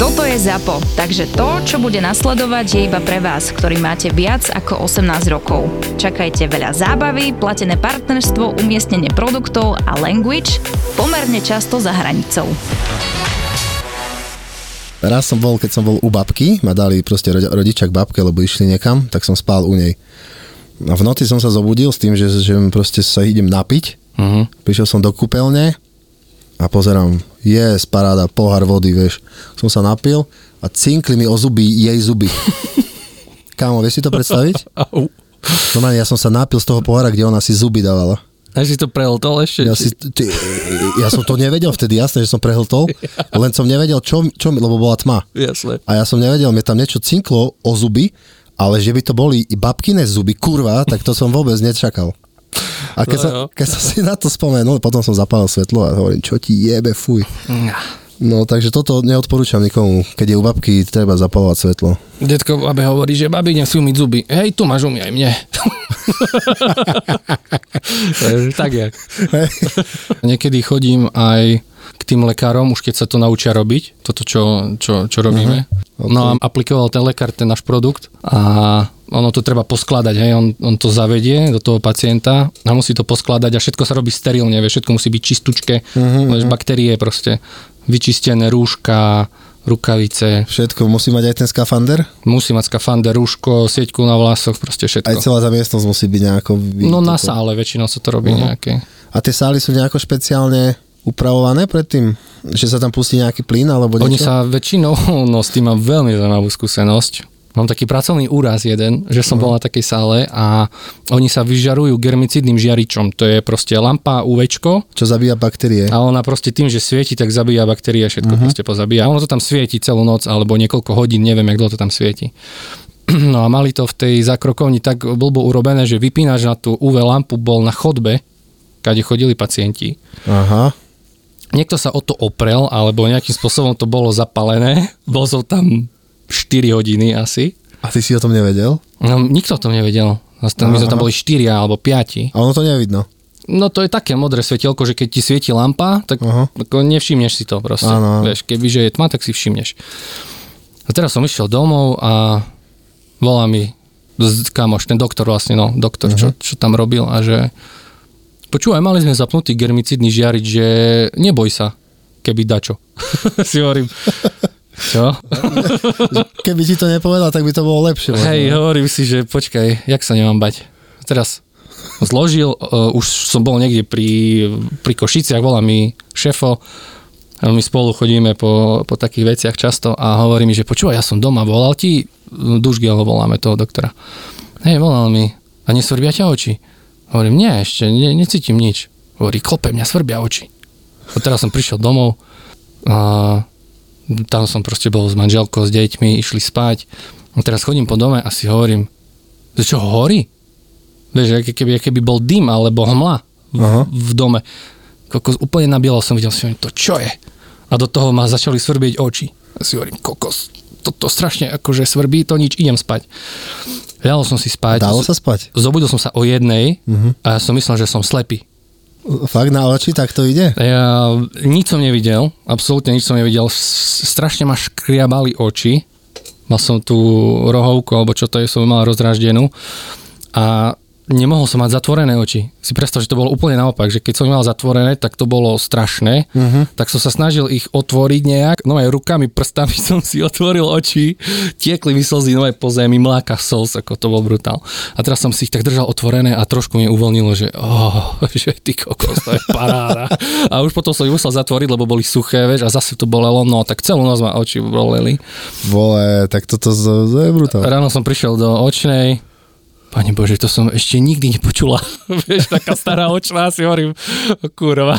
Toto je ZAPO, takže to, čo bude nasledovať, je iba pre vás, ktorý máte viac ako 18 rokov. Čakajte veľa zábavy, platené partnerstvo, umiestnenie produktov a language pomerne často za hranicou. Raz som bol, keď som bol u babky, ma dali proste rodičia k babke, lebo išli niekam, tak som spál u nej. A v noci som sa zobudil s tým, že, že proste sa idem napiť. Uh-huh. Prišiel som do kúpeľne a pozerám, je paráda, pohár vody, vieš. Som sa napil a cinkli mi o zuby jej zuby. Kámo, vieš si to predstaviť? No ja som sa napil z toho pohára, kde ona si zuby dávala. A si to prehltol ešte? Ja, si, ty, ja som to nevedel vtedy, jasné, že som prehltol, len som nevedel, čo, čo lebo bola tma. Jasné. A ja som nevedel, mi tam niečo cinklo o zuby, ale že by to boli i babkine zuby, kurva, tak to som vôbec nečakal. A keď, no, som, keď som si na to spomenul, potom som zapálil svetlo a hovorím, čo ti jebe, fuj. No, takže toto neodporúčam nikomu. Keď je u babky, treba zapalovať svetlo. Detko babe hovorí, že babi nesú umyť zuby. Hej, tu máš umy aj mne. tak je. Niekedy chodím aj k tým lekárom, už keď sa to naučia robiť, toto, čo, čo, čo robíme. Uh-huh. Okay. No a aplikoval ten lekár ten náš produkt a ono to treba poskladať, hej, on, on to zavedie do toho pacienta a musí to poskladať a všetko sa robí sterilne, vie, všetko musí byť čistúčke, uh-huh, uh-huh. baktérie proste, vyčistené rúška, rukavice. Všetko, musí mať aj ten skafander? Musí mať skafander, rúško, sieťku na vlasoch, proste všetko. Aj celá tá miestnosť musí byť nejako... No na sále väčšinou sa to robí uh-huh. nejaké. A tie sály sú nejako špeciálne upravované predtým? Že sa tam pustí nejaký plyn alebo niečo? Oni sa väčšinou, no s tým mám veľmi zaujímavú skúsenosť Mám taký pracovný úraz jeden, že som uh-huh. bol na takej sále a oni sa vyžarujú germicidným žiaričom. To je proste lampa UV. Čo zabíja baktérie. A ona proste tým, že svieti, tak zabíja baktérie, všetko uh-huh. proste pozabíja. A ono to tam svieti celú noc alebo niekoľko hodín, neviem, jak dlho to tam svieti. No a mali to v tej zakrokovni tak blbo urobené, že vypínač na tú UV lampu bol na chodbe, kade chodili pacienti. Aha niekto sa o to oprel, alebo nejakým spôsobom to bolo zapalené. Bol som tam 4 hodiny asi. A ty si o tom nevedel? No, nikto o tom nevedel. My sme tam boli 4 alebo 5. A ono to nevidno? No to je také modré svetielko, že keď ti svieti lampa, tak uh-huh. nevšimneš si to proste. Ano. Vieš, kebyže je tma, tak si všimneš. A teraz som išiel domov a volá mi kamoš, ten doktor vlastne, no, doktor, uh-huh. čo, čo tam robil a že počúvaj, mali sme zapnutý germicidný žiarič, že neboj sa, keby dačo. si hovorím, čo? Keby ti to nepovedal, tak by to bolo lepšie. Hej, hovorím si, že počkaj, jak sa nemám bať. Teraz zložil, uh, už som bol niekde pri, pri Košiciach, volá mi šefo, my spolu chodíme po, po takých veciach často a hovorí mi, že počúvaj, ja som doma, volal ti, Dušgel voláme toho doktora. Hej, volal mi, a nesvrbia ťa oči? Hovorím, nie, ešte ne, necítim nič. Hovorí, klope, mňa svrbia oči. A teraz som prišiel domov a tam som proste bol s manželkou, s deťmi, išli spať. A teraz chodím po dome a si hovorím, že čo, horí? Vieš, keby, keby bol dym alebo hmla v, v dome. Kokos, úplne na bielo som videl, si hovorím, to čo je? A do toho ma začali svrbieť oči. A si hovorím, kokos, to, to strašne akože svrbí, to nič, idem spať. Ľahol som si spať. Dalo sa spať? Zobudil som sa o jednej uh-huh. a ja som myslel, že som slepý. Fakt na oči, tak to ide? Ja nič som nevidel, absolútne nič som nevidel. Strašne ma škriabali oči. Mal som tú rohovku, alebo čo to je, som mal rozraždenú. A nemohol som mať zatvorené oči. Si predstav, že to bolo úplne naopak, že keď som mal zatvorené, tak to bolo strašné. Uh-huh. Tak som sa snažil ich otvoriť nejak. No aj rukami, prstami som si otvoril oči. Tiekli mi slzy no aj po zemi, mláka slz, ako to bol brutál. A teraz som si ich tak držal otvorené a trošku mi uvoľnilo, že oh, že ty kokos, to je paráda. a už potom som ich musel zatvoriť, lebo boli suché, vieš, a zase to bolelo, no tak celú noc ma oči boleli. Vole, tak toto to, to je brutál. Ráno som prišiel do očnej, Pane Bože, to som ešte nikdy nepočula. Vieš, taká stará očná, si hovorím, kurva.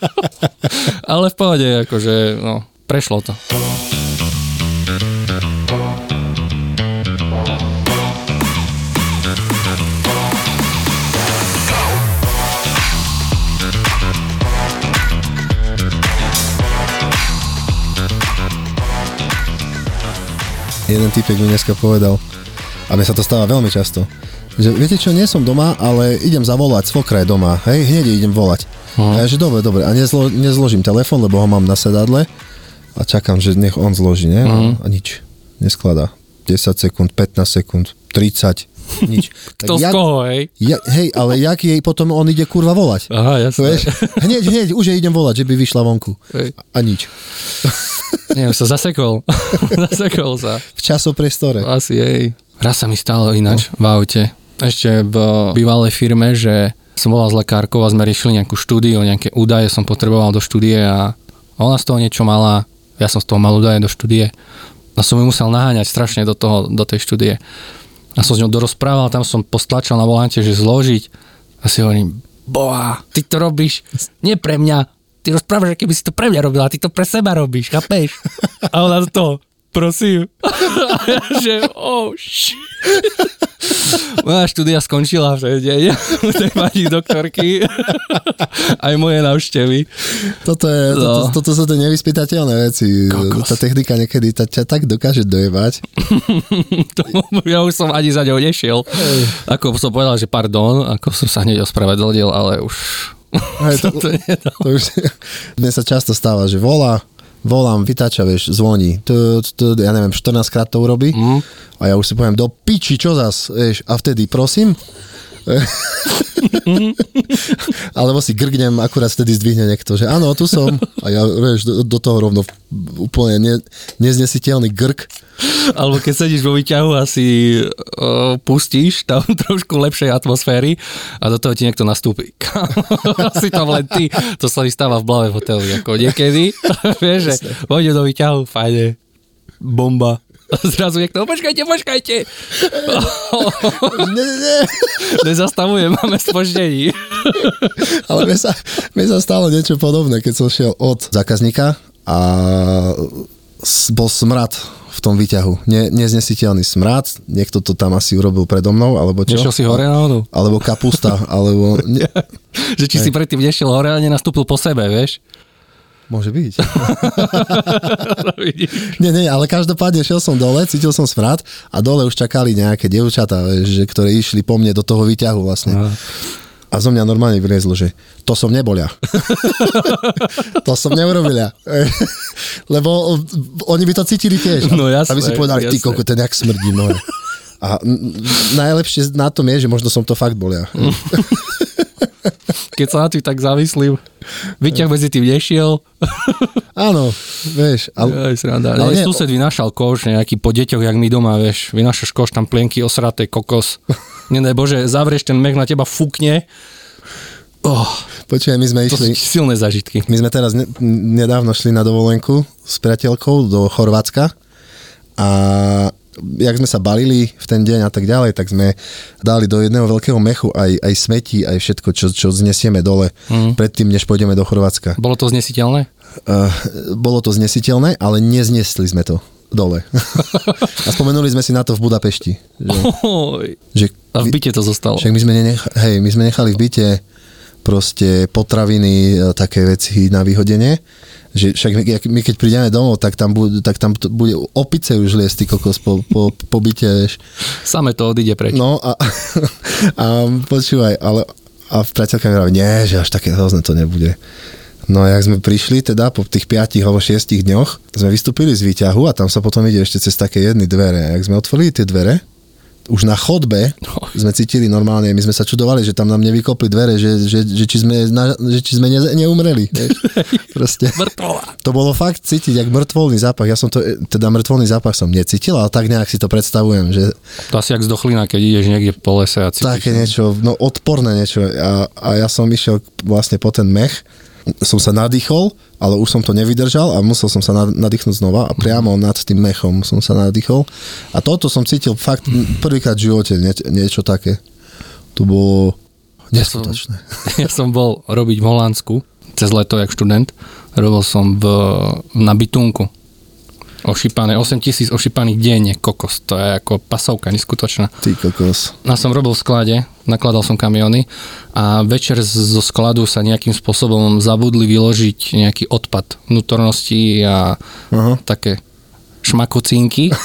Ale v pohode, akože, no, prešlo to. Jeden typek mi dneska povedal, a mne sa to stáva veľmi často, že viete čo, nie som doma, ale idem zavolať, svokra je doma, hej, hneď idem volať. Uh-huh. A ja, že dobre, dobre, a nezlo, nezložím telefón, lebo ho mám na sedadle a čakám, že nech on zloží, ne? Uh-huh. A nič, neskladá. 10 sekúnd, 15 sekúnd, 30, nič. Kto z koho, hej? Ja, hej, ale jak jej potom on ide kurva volať? Aha, jasné. Vieš? Hneď, hneď, už jej idem volať, že by vyšla vonku. Hej. A nič. Nie, už sa zasekol. zasekol sa. V časopriestore. Asi, hej. Raz sa mi stalo ináč v aute. Ešte v bývalej firme, že som volal s lekárkou a sme riešili nejakú štúdiu, nejaké údaje som potreboval do štúdie a ona z toho niečo mala, ja som z toho mal údaje do štúdie. A som ju musel naháňať strašne do, toho, do tej štúdie. A som s ňou dorozprával, tam som postlačal na volante, že zložiť. A si hovorím, boha, ty to robíš nie pre mňa, ty rozprávaš, keby si to pre mňa robila, ty to pre seba robíš, chápeš? A ona to, prosím. Že, oh, shit. Moja štúdia skončila v ten deň u tej pani doktorky. Aj moje návštevy. Toto, je, No. toto, toto sú tie nevyspytateľné veci. Kokos. Tá technika niekedy ta, ťa tak dokáže dojebať. To, ja už som ani za ňou nešiel. Ako som povedal, že pardon, ako som sa hneď ospravedlnil, ale už... Hej, to, to to už, mne sa často stáva, že volá, volám, vytača, vieš, zvoní. Tu, ja neviem, 14 krát to urobí. Mm. A ja už si poviem, do piči, čo zas, vieš, a vtedy prosím. Alebo si grgnem, akurát vtedy zdvihne niekto, že áno, tu som. A ja, vieš, do, do toho rovno úplne ne, neznesiteľný grk. Alebo keď sedíš vo výťahu a si uh, pustíš tam trošku lepšej atmosféry a do toho ti niekto nastúpi. si tam len ty. To sa mi stáva v blave v hoteli. Ako niekedy, vieš, že pôjdem do výťahu, fajne, bomba. A zrazu niekto, počkajte, počkajte. Ne, ne, ne. Nezastavujem, máme spoždení. Ale mne sa, mne sa stalo niečo podobné, keď som šiel od zákazníka a bol smrad v tom výťahu. Ne, neznesiteľný smrad, niekto to tam asi urobil predo mnou, alebo čo? Nešiel si hore náhodou? Alebo kapusta, alebo... Ne, Že či si predtým nešiel hore a nenastúpil po sebe, vieš? Môže byť. nie, nie, ale každopádne šiel som dole, cítil som smrad a dole už čakali nejaké dievčatá, že, ktoré išli po mne do toho výťahu vlastne. A zo mňa normálne vyliezlo, že to som nebolia. to som neurobil ja. Lebo oni by to cítili tiež. No jasné, Aby si povedali, ty jasné. koľko ten jak smrdí more. A najlepšie na tom je, že možno som to fakt bolia. Keď sa na tým tak zamyslím, vyťah medzi tým nešiel. Áno, vieš. Ale, Aj sranda. Ale Ale nie- sused vynášal koš, nejaký po deťoch, jak my doma, vieš, vynášaš koš, tam plienky, osraté, kokos. Nie, ne, bože, zavrieš ten mech na teba fúkne. Oh, počujem, my sme to sú išli... silné zažitky. My sme teraz ne, nedávno šli na dovolenku s priateľkou do Chorvátska a jak sme sa balili v ten deň a tak ďalej, tak sme dali do jedného veľkého mechu aj, aj smeti, aj všetko, čo, čo znesieme dole mm. predtým, než pôjdeme do Chorvátska. Bolo to znesiteľné? Uh, bolo to znesiteľné, ale neznesli sme to dole. a spomenuli sme si na to v Budapešti. Že, Oj. že A v byte to zostalo. však my sme, nenech- hej, my sme nechali v byte proste potraviny, e, také veci na vyhodenie. Že však my, my keď prídeme domov, tak tam, bu- tak tam to bude opice už liesť, ty kokos po, po, po byte, vieš. Same to odíde preč. No a, a počúvaj, ale a priateľka mi hovorí, nie, že až také hrozné to nebude. No a jak sme prišli teda po tých 5 alebo 6 dňoch, sme vystúpili z výťahu a tam sa potom ide ešte cez také jedny dvere. A jak sme otvorili tie dvere, už na chodbe sme cítili normálne, my sme sa čudovali, že tam nám nevykopli dvere, že, že, že či sme, na, že či sme ne, neumreli. Vieš. Proste. Mŕtvola. To bolo fakt cítiť, jak mŕtvolný zápach. Ja som to, teda mŕtvolný zápach som necítil, ale tak nejak si to predstavujem, že To asi jak z dochlina, keď ideš niekde po lese a cítiš. také niečo, no odporné niečo. A, a ja som išiel vlastne po ten mech, som sa nadýchol, ale už som to nevydržal a musel som sa nad- nadýchnuť znova a priamo nad tým mechom som sa nadýchol. A toto som cítil fakt prvýkrát v živote nie, niečo také. To bolo Ja som- neskutočné. Ja som bol robiť v Holandsku cez leto, jak študent. Robil som v, na bytunku. Ošípané, 8 tisíc ošípaných denne, kokos. To je ako pasovka, neskutočná. Ty kokos. Ja som robil v sklade, nakladal som kamiony a večer zo skladu sa nejakým spôsobom zabudli vyložiť nejaký odpad vnútornosti a Aha. také šmakocinky.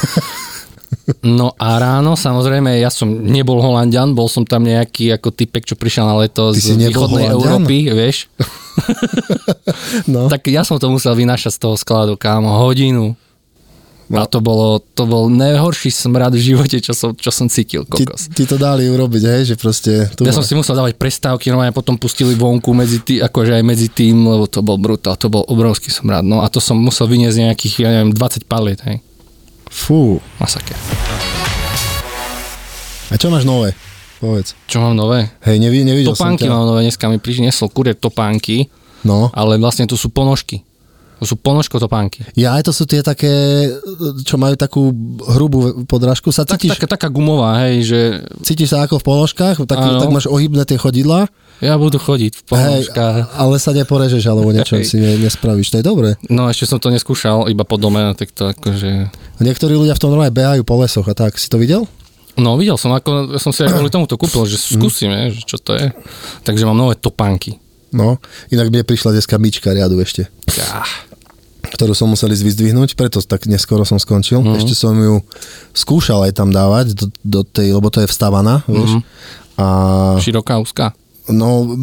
No a ráno, samozrejme, ja som nebol Holandian, bol som tam nejaký ako typek, čo prišiel na leto Ty z východnej Holanďan? Európy, vieš. No. Tak ja som to musel vynášať z toho skladu, kámo, hodinu. A to bolo, to bol najhorší smrad v živote, čo som, čo som cítil, Ti, kokos. ti to dali urobiť, hej, že proste... Tu Ja som si musel dávať prestávky, no a potom pustili vonku medzi tý, akože aj medzi tým, lebo to bol brutál, to bol obrovský smrad. No a to som musel vyniesť nejakých, ja neviem, 20 paliet, hej. Fú. Masaker. A čo máš nové? Povedz. Čo mám nové? Hej, nevi, nevidel Topánky som ťa. mám nové, dneska mi priniesol kurier topánky, No. ale vlastne to sú ponožky. To sú ponožko topánky. Ja aj to sú tie také, čo majú takú hrubú podrážku. Sa Tak, cítiš, taká, taká gumová, hej, že cítiš sa ako v položkách, tak, tak máš ohybné tie chodidlá, ja budu chodiť v hej, ponožkách. ale sa neporežeš alebo niečo Hej. si ne, nespravíš. To je dobré. No ešte som to neskúšal, iba po dome, tak to akože... Niektorí ľudia v tom normálne behajú po lesoch a tak. Si to videl? No videl som, ako som si aj kvôli tomu to kúpil, že mm. že čo to je. Takže mám nové topánky. No. Inak mne prišla dneska myčka riadu ešte, Ah, ktorú som musel ísť vyzdvihnúť, preto tak neskoro som skončil. Mhm. Mm-hmm. Ešte som ju skúšal aj tam dávať do, do tej, lebo to je vstávaná, vieš. Mhm. A široká, úzka. no,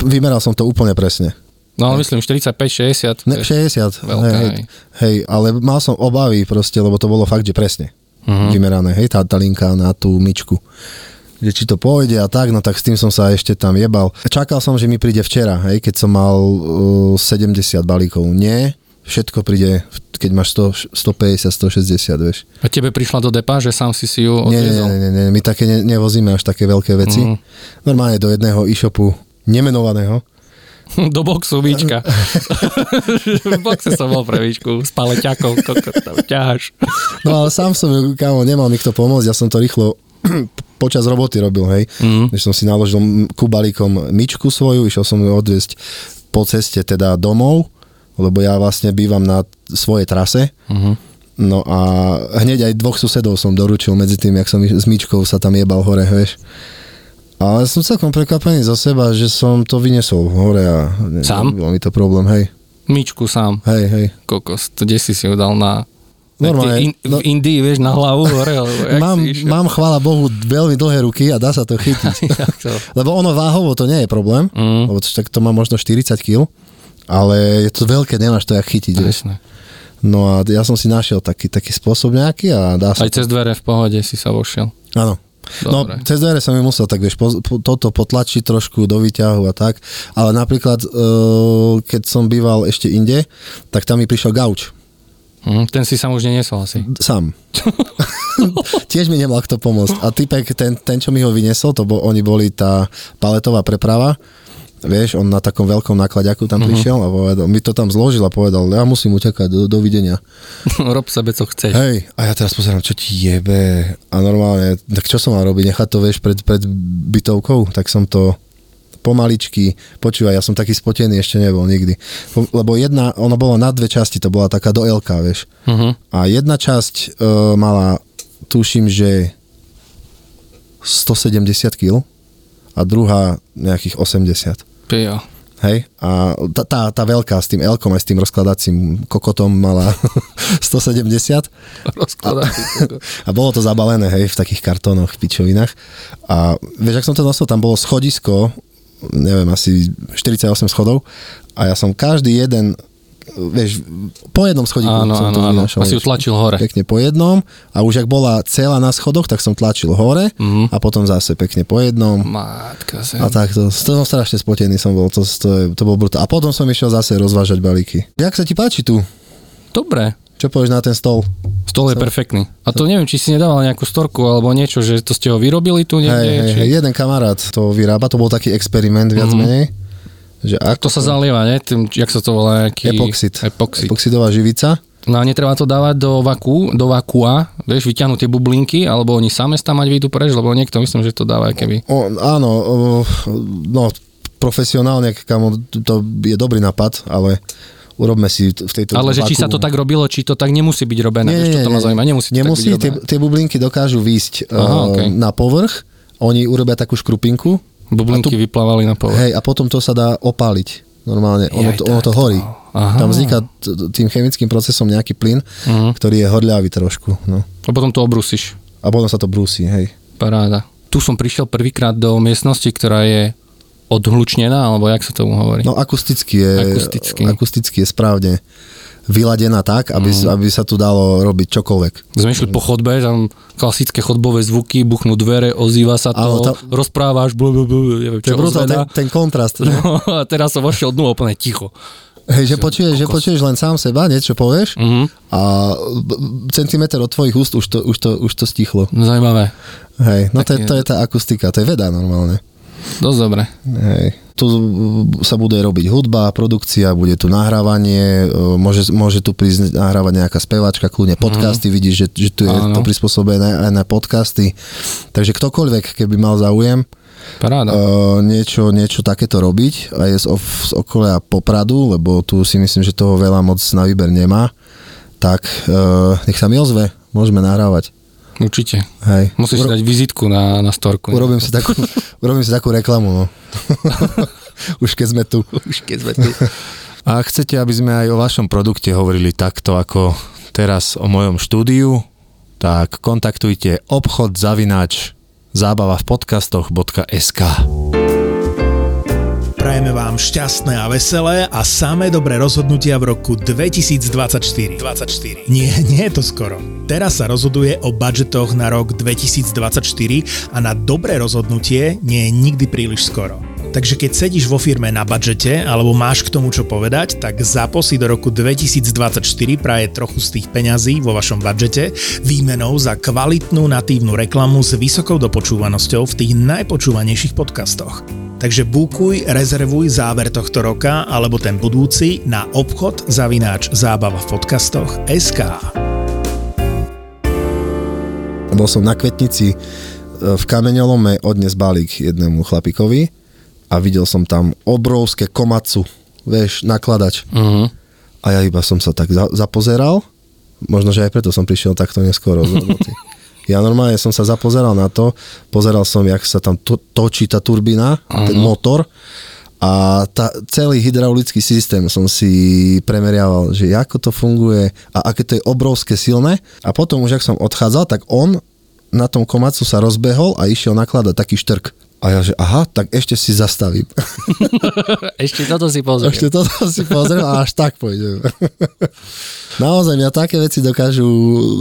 vymeral som to úplne presne. No ale myslím 45, 60. Ne, to je- 60, veľká, hej, hej. hej, ale mal som obavy proste, lebo to bolo fakt, že presne Mhm. uh-huh. vymerané, hej, tá, tá linka na tú myčku. Že či to pôjde a tak, no tak s tým som sa ešte tam jebal. Čakal som, že mi príde včera, hej, keď som mal uh, 70 balíkov. Nie, všetko príde, keď máš 100, 150, 160, vieš. A tebe prišla do depa, že sám si si ju Nie, nie, odviezol? nie, nie, nie, my také ne, nevozíme až také veľké veci. Mhm. Normálne do jedného e-shopu nemenovaného. Do boxu výčka. v boxe som bol pre výčku s paleťakou, kokot tam ťaháš. No ale sám som, kámo, nemal mi kto pomôcť, ja som to rýchlo počas roboty robil, hej. Mhm. Než som si naložil kubalíkom myčku svoju, išiel som ju odviesť po ceste teda domov, lebo ja vlastne bývam na svojej trase. Mhm. No a hneď aj dvoch susedov som doručil medzi tým, jak som s myčkou sa tam jebal hore, vieš. Ale som celkom prekvapený zo seba, že som to vyniesol hore a ne, Sám? bol mi to problém, hej. Myčku sám, Hej, hej. kokos. To kde si si ju dal na... Normálne, In, no- v Indii, vieš, na hlavu hore, alebo Mám, mám, chvála Bohu, veľmi dlhé ruky a dá sa to chytiť. To? Lebo ono váhovo to nie je problém, Mm. lebo to, tak to má možno 40 kg, ale je to veľké, nemáš to jak chytiť. Presne. No a ja som si našiel taký, taký spôsob nejaký a dá sa... Aj cez dvere v pohode si sa vošiel. Áno. No, cez dvere som mi musel tak, vieš, po, po, toto potlačiť trošku do výťahu a tak, ale napríklad, uh, keď som býval ešte inde, tak tam mi prišiel gauč. Hm, ten si sa už neniesol asi. Sám. Tiež mi nemal kto pomôcť. A typek, ten, ten, čo mi ho vyniesol, to bol, oni boli tá paletová preprava, vieš, on na takom veľkom nakladiaku tam uh-huh. prišiel a povedal, mi to tam zložil a povedal, ja musím utekať, do, dovidenia. Rob sebe, co chceš. Hej, a ja teraz pozerám, čo ti jebe. A normálne, tak čo som mal robiť? Nechať to, vieš, pred, pred bytovkou? Tak som to pomaličky, počúvaj, ja som taký spotený ešte nebol nikdy. Lebo jedna, ona bola na dve časti, to bola taká do LK, vieš. Uh-huh. A jedna časť uh, mala, tuším, že 170 kg a druhá nejakých 80. Pijo. Hej? A tá, tá, tá veľká s tým L-kom aj s tým rozkladacím kokotom mala 170 Rozkladá. a bolo to zabalené, hej, v takých kartónoch, pičovinách. A vieš, ak som to nosil, tam bolo schodisko, neviem, asi 48 schodov a ja som každý jeden, vieš, po jednom schodíku Áno, som áno, to áno. vynášal. Asi ju vieš. tlačil hore. Pekne po jednom a už ak bola celá na schodoch, tak som tlačil hore Mhm. a potom zase pekne po jednom. Mátka zem. A tak to, to som strašne spotený som bol, to, to, je- to bol brutál. A potom som išiel zase rozvážať balíky. Jak sa ti páči tu? Dobre. Čo povieš na ten stol? Stôl je perfektný. A to neviem, či si nedával nejakú storku alebo niečo, že to ste ho vyrobili tu niekde? Hej, hej, či... hej, jeden kamarát to vyrába, to bol taký experiment viac Mhm. menej. Že ako To sa zalieva, ne? Tým, jak sa to volá? Nejaký... Epoxid. Epoxid. Epoxidová živica. No a netreba to dávať do vaku, do vakua, vieš, vyťahnuť tie bublinky, alebo oni same tam mať výjdu preč, lebo niekto myslím, že to dáva keby. O, áno, o, no profesionálne, kamo, to je dobrý nápad, ale urobme si v tejto... Ale že či vaku- sa to tak robilo, či to tak nemusí byť robené, Nie, vieš, nie, to ma zaujíma, nemusí to Nemusí, tak byť tie, robené. tie bublinky dokážu výjsť Aha, Aha, okej. na povrch, oni urobia takú škrupinku, Bublinky vyplávali na povrch. hej, a potom to sa dá opáliť. normálne, ono Jaj, to, ono to horí. Aha. Tam vzniká tým chemickým procesom nejaký plyn, Mhm. ktorý je horľavý trošku. No. A potom to obrusíš. A potom sa to brúsi, hej. Paráda. Tu som prišiel prvýkrát do miestnosti, ktorá je odhlučnená, alebo jak sa tomu hovorí. No akusticky je, Akusticky. akusticky je správne vyladená tak, aby, mm. aby sa tu dalo robiť čokoľvek. Sme išli po chodbe, tam klasické chodbové zvuky, buchnú dvere, ozýva sa to, Áno, tam- rozprávaš, bl, bl, bl, neviem, To je čo brutál, ten, ten kontrast. Ne? No, a teraz som vošiel dnu úplne ticho. Hej, že počuješ, že počuješ len sám seba, niečo povieš Mhm. a centimeter od tvojich úst už to, už to, už to stichlo. No, Zajímavé. Hej, no to je, to je tá akustika, to je veda normálne. Dosť dobre. Hej. Tu sa bude robiť hudba, produkcia, bude tu nahrávanie, e, môže, môže tu prísť nahrávať nejaká speváčka, kľudne podcasty, vidíš, že, že tu je Áno. to prispôsobené aj na podcasty. Takže ktokoľvek, keby mal záujem Paráda. uh, niečo, niečo takéto robiť a je z, z okolia Popradu, lebo tu si myslím, že toho veľa moc na výber nemá, tak uh, nech sa mi ozve, môžeme nahrávať. Určite. Hej. Musíš Uro- dať vizitku na, na storku. urobím, si takú, urobím si takú reklamu, no. Už keď sme tu. Už keď sme tu. A chcete, aby sme aj o vašom produkte hovorili takto ako teraz o mojom štúdiu, tak kontaktujte obchod zavináč zábava v podcastoch.sk Prajeme vám šťastné a veselé a samé dobré rozhodnutia v roku 2024. 24. Nie, nie je to skoro. Teraz sa rozhoduje o budžetoch na rok 2024 a na dobré rozhodnutie nie je nikdy príliš skoro. Takže keď sedíš vo firme na budžete alebo máš k tomu čo povedať, tak ZAPO si do roku 2024 praje trochu z tých peňazí vo vašom budžete výmenou za kvalitnú natívnu reklamu s vysokou dopočúvanosťou v tých najpočúvanejších podcastoch. Takže búkuj, rezervuj záver tohto roka alebo ten budúci na obchod zavináč zábava v podcastoch SK. Bol som na Kvetnici e, v kameňolome odnes balík jednému chlapikovi a videl som tam obrovské komacu, vieš, nakladač. Uh-huh. A ja iba som sa tak za- zapozeral, možno, že aj preto som prišiel takto neskoro z roboty. Ja normálne som sa zapozeral na to, pozeral som, jak sa tam to- točí tá turbína, ten motor a tá, celý hydraulický systém som si premeriaval, že ako to funguje a aké to je obrovské silné. A potom už, ak som odchádzal, tak on na tom komacu sa rozbehol a išiel nakladať taký štrk. A ja, že aha, tak ešte si zastavím. Ešte toto si pozriem. Ešte toto si pozriem a až tak pôjdem. Naozaj mňa také veci dokážu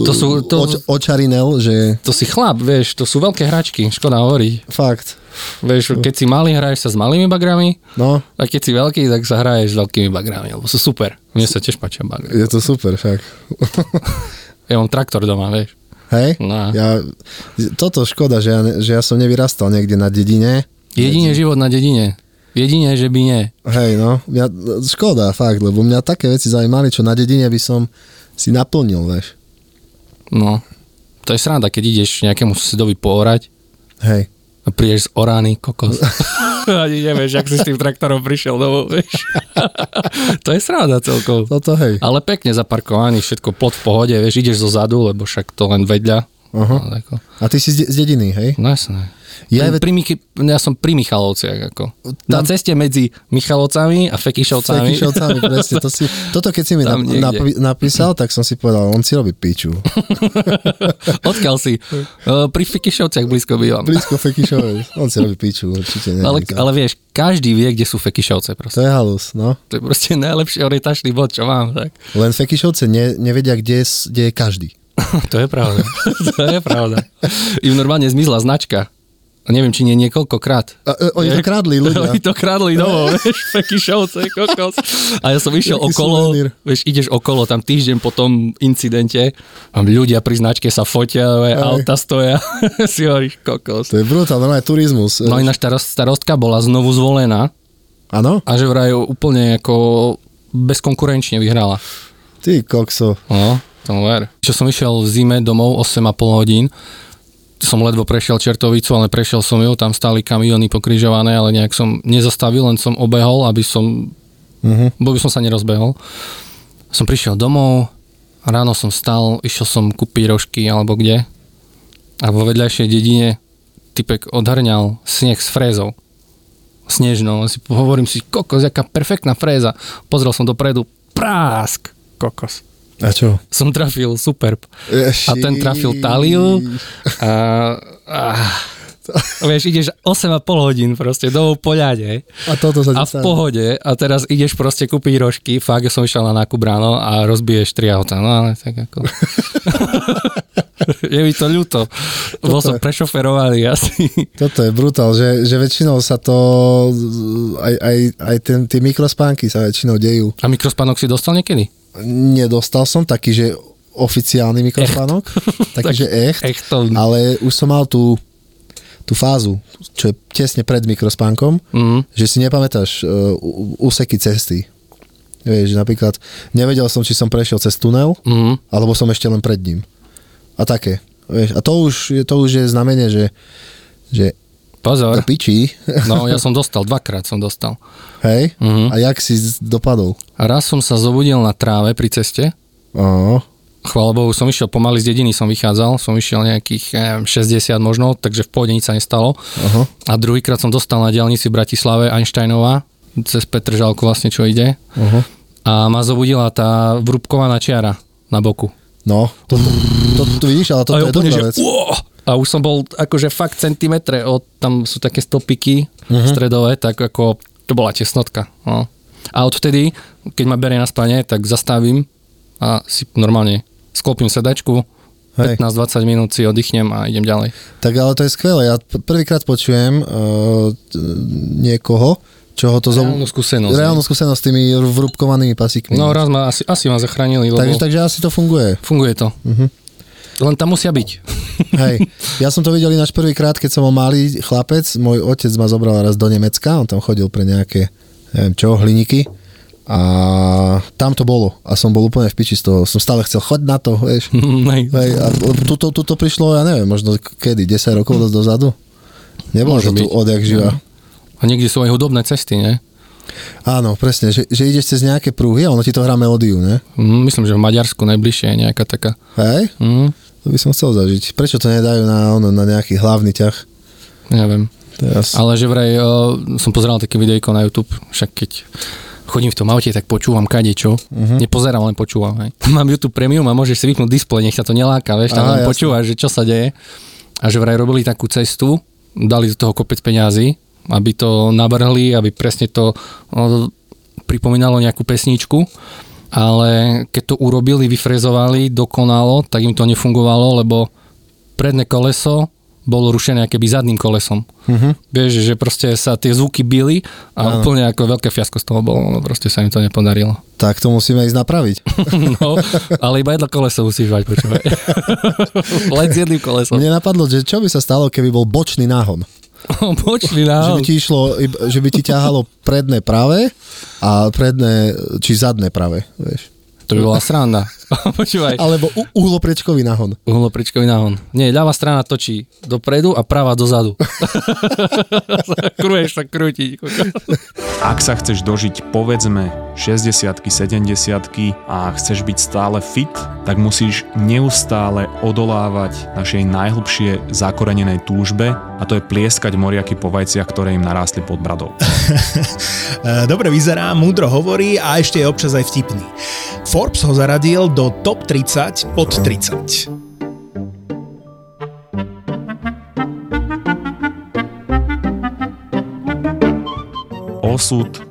To sú- to- oč, očarinel, že To si chlap, vieš, to sú veľké hračky, škoda hovoriť. fakt. Vieš, keď si malý, hraješ sa s malými bagrami, No, a keď si veľký, tak sa hraješ s veľkými bagrami, lebo sú super. Mne sa tiež páčia bagry. je to super, však. Ja mám traktor doma, vieš. Hej? No. Ja, toto škoda, že ja, že ja som nevyrastal niekde na dedine. Jedine život na dedine. Jedine, že by nie. Hej, no. Mňa, škoda, fakt, lebo mňa také veci zaujímali, čo na dedine by som si naplnil, vieš. No. To je sranda, keď ideš nejakému susedovi poorať Hej. A prídeš z orány kokos. Ani nevieš, ak si s tým traktorom prišiel domov, vieš. to je sranda celkovo. Toto hej. Ale pekne zaparkovaný, všetko plot v pohode, vieš, ideš zo zadu, lebo však to len vedľa. Aha. No, ako, A ty si z, de- z dediny, hej? no jasné. Ja pri Michy, ja som pri Michalovciach, ako. Na Tam- ceste medzi Michalovcami a Fekišovcami. Fekišovcami, presne. To si, toto keď si mi nap, napi, napísal, tak som si povedal, on si robí piču. Odkiaľ si? Uh, pri Fekišovciach blízko bývam. Blízko Fekišovej. On si robí piču, určite. Ale, neviem. ale vieš, každý vie, kde sú Fekišovce To proste. je halus, no. To je proste najlepší orientačný bod, čo mám. Tak. Len Fekišovce ne, nevedia, kde, kde je každý. to je pravda. to je pravda. Im normálne zmizla značka. A neviem, či nie niekoľkokrát. A, e, oni to krádli ľudia. Oni to kradli domov, vieš, Fekišovce, kokos. A ja som išiel Jaký okolo, suvenír. vieš, ideš okolo, tam týždeň po tom incidente, tam ľudia pri značke sa fotia, ve, auta stoja, si hovoríš, kokos. To je brutál, normálne turizmus. No ináč tá starostka bola znovu zvolená Áno? a že vraj úplne ako bezkonkurenčne vyhrala. Ty kokso. No, tomu ver. Čo som išiel v zime domov 8,5 hodín, som ledvo prešiel Čertovicu, ale prešiel som ju, tam stáli kamiony pokrižované, ale nejak som nezastavil, len som obehol, aby som, Mhm. bo by som sa nerozbehol. Som prišiel domov, ráno som stal, išiel som kúpiť rožky alebo kde a vo vedľajšej dedine typek odhrňal sneh s frézou. snežnou. Si hovorím si, kokos, jaká perfektná fréza. Pozrel som dopredu, prásk, kokos. A čo? Som trafil Superb. Ježiš. A ten trafil Taliu a, a vieš, ideš 8,5 hodín proste do poľade A toto sa a v pohode a teraz ideš proste kúpiť rožky, fakt, som išiel na nákup ráno a rozbiješ tri auta, no ale tak ako... je mi to ľúto. Bol som prešoferovaný asi. Toto je brutál, že, že väčšinou sa to, aj, aj, aj ten, tie mikrospánky sa väčšinou dejú. A mikrospánok si dostal niekedy? Nedostal som taký, že oficiálny mikrospánok, taký, že echt, Echtovný. ale už som mal tú, tú fázu, čo je tesne pred mikrospánkom, Mhm. že si nepamätáš uh, úseky cesty. Vieš, napríklad nevedel som, či som prešiel cez tunel, Mhm. alebo som ešte len pred ním. A také. Vieš, a to už, to už je znamenie, že, že Pozor. to pičí, No, ja som dostal, dvakrát som dostal. Hej, Mhm. a jak si dopadol? Raz som sa zobudil na tráve pri ceste. Áno, Chvála Bohu, som išiel pomaly z dediny, som vychádzal, som išiel nejakých neviem, 60 možno, takže v pohode nič sa nestalo. aha, A druhýkrát som dostal na diálnici v Bratislave Einsteinová, cez Petržalku vlastne čo ide. aha. A ma zobudila tá vrúbkovaná čiara na boku. No, to, to, to, to vidíš, ale toto a ja je úplne, dobrá že vec. "Uo!" A už som bol akože fakt centimetre od, tam sú také stĺpiky Mhm. uh-huh. stredové, tak ako to bola tesnotka. No. A odvtedy, keď ma berie na spanie, tak zastavím a si normálne sklopím sedačku, Hej. 15-20 minút si oddychnem a idem ďalej. Tak ale to je skvelé. Ja prvýkrát počujem uh, niekoho, čo ho to zo... Reálnu skúsenosť. Reálnu skúsenosť s tými vrúbkovanými pasíkmi. No raz ma asi, asi ma zachránili, lebo takže, takže asi to funguje. funguje to. Mhm. Len tam musia byť. Hej, ja som to videl ináč prvýkrát, keď som bol malý chlapec, môj otec ma zobral raz do Nemecka, on tam chodil pre nejaké, neviem čo, hliníky a tam to bolo a som bol úplne v piči z toho, som stále chcel, choď na to, vieš. Nej. Hej, a tuto, tuto prišlo, ja neviem, možno kedy, 10 rokov dosť dozadu? Nebolo Môže to tu byť. odjak živa. A niekde sú aj hudobné cesty, ne? Áno, presne, že, že ideš cez nejaké prúhy a ono ti to hrá melódiu, ne? Mm, Myslím, že v Maďarsku najbližšie je nejaká taká. Hej? Mm, To by som chcel zažiť. Prečo to nedajú na, ono, na nejaký hlavný ťah? neviem. Teraz... Ale že vraj, uh, som pozeral také videjko na YouTube, však keď chodím v tom aute, tak počúvam kadečo. Uh-huh. Nepozerám, len počúvam. Hej. Mám YouTube Premium a môžeš si vypnúť displej, nech sa to neláka, vieš, tam Aha, len počúvaš, že čo sa deje. A že vraj robili takú cestu, dali do toho kopec peňazí, aby to nabrhli, aby presne to uh, pripomínalo nejakú pesničku. Ale keď to urobili, vyfrezovali dokonalo, tak im to nefungovalo, lebo predné koleso bolo rušené keby zadným kolesom. Uh-huh. Vieš, že proste sa tie zvuky bili a úplne ako veľké fiasko z toho bolo, no proste sa im to nepodarilo. Tak to musíme ísť napraviť. No, ale iba jedno koleso musíš mať, počúvaj. Len s jedným kolesom. Mne napadlo, že čo by sa stalo, keby bol bočný náhon. Počli Že na by ti išlo, že by ti ťahalo predné pravé a predné, či zadné pravé, vieš. To by bola sranda. Počúvaj. Alebo u- uhlopriečkový náhon. Uhlopričkový náhon. Nie, ľavá strana točí dopredu a pravá dozadu. Kruješ sa krútiť. Ak sa chceš dožiť povedzme 60 70 a chceš byť stále fit, tak musíš neustále odolávať našej najhlbšie zakorenenej túžbe a to je plieskať moriaky po vajciach, ktoré im narástli pod bradou. Dobre vyzerá, múdro hovorí a ešte je občas aj vtipný. Forbes ho zaradil do top 30 pod 30. Osud,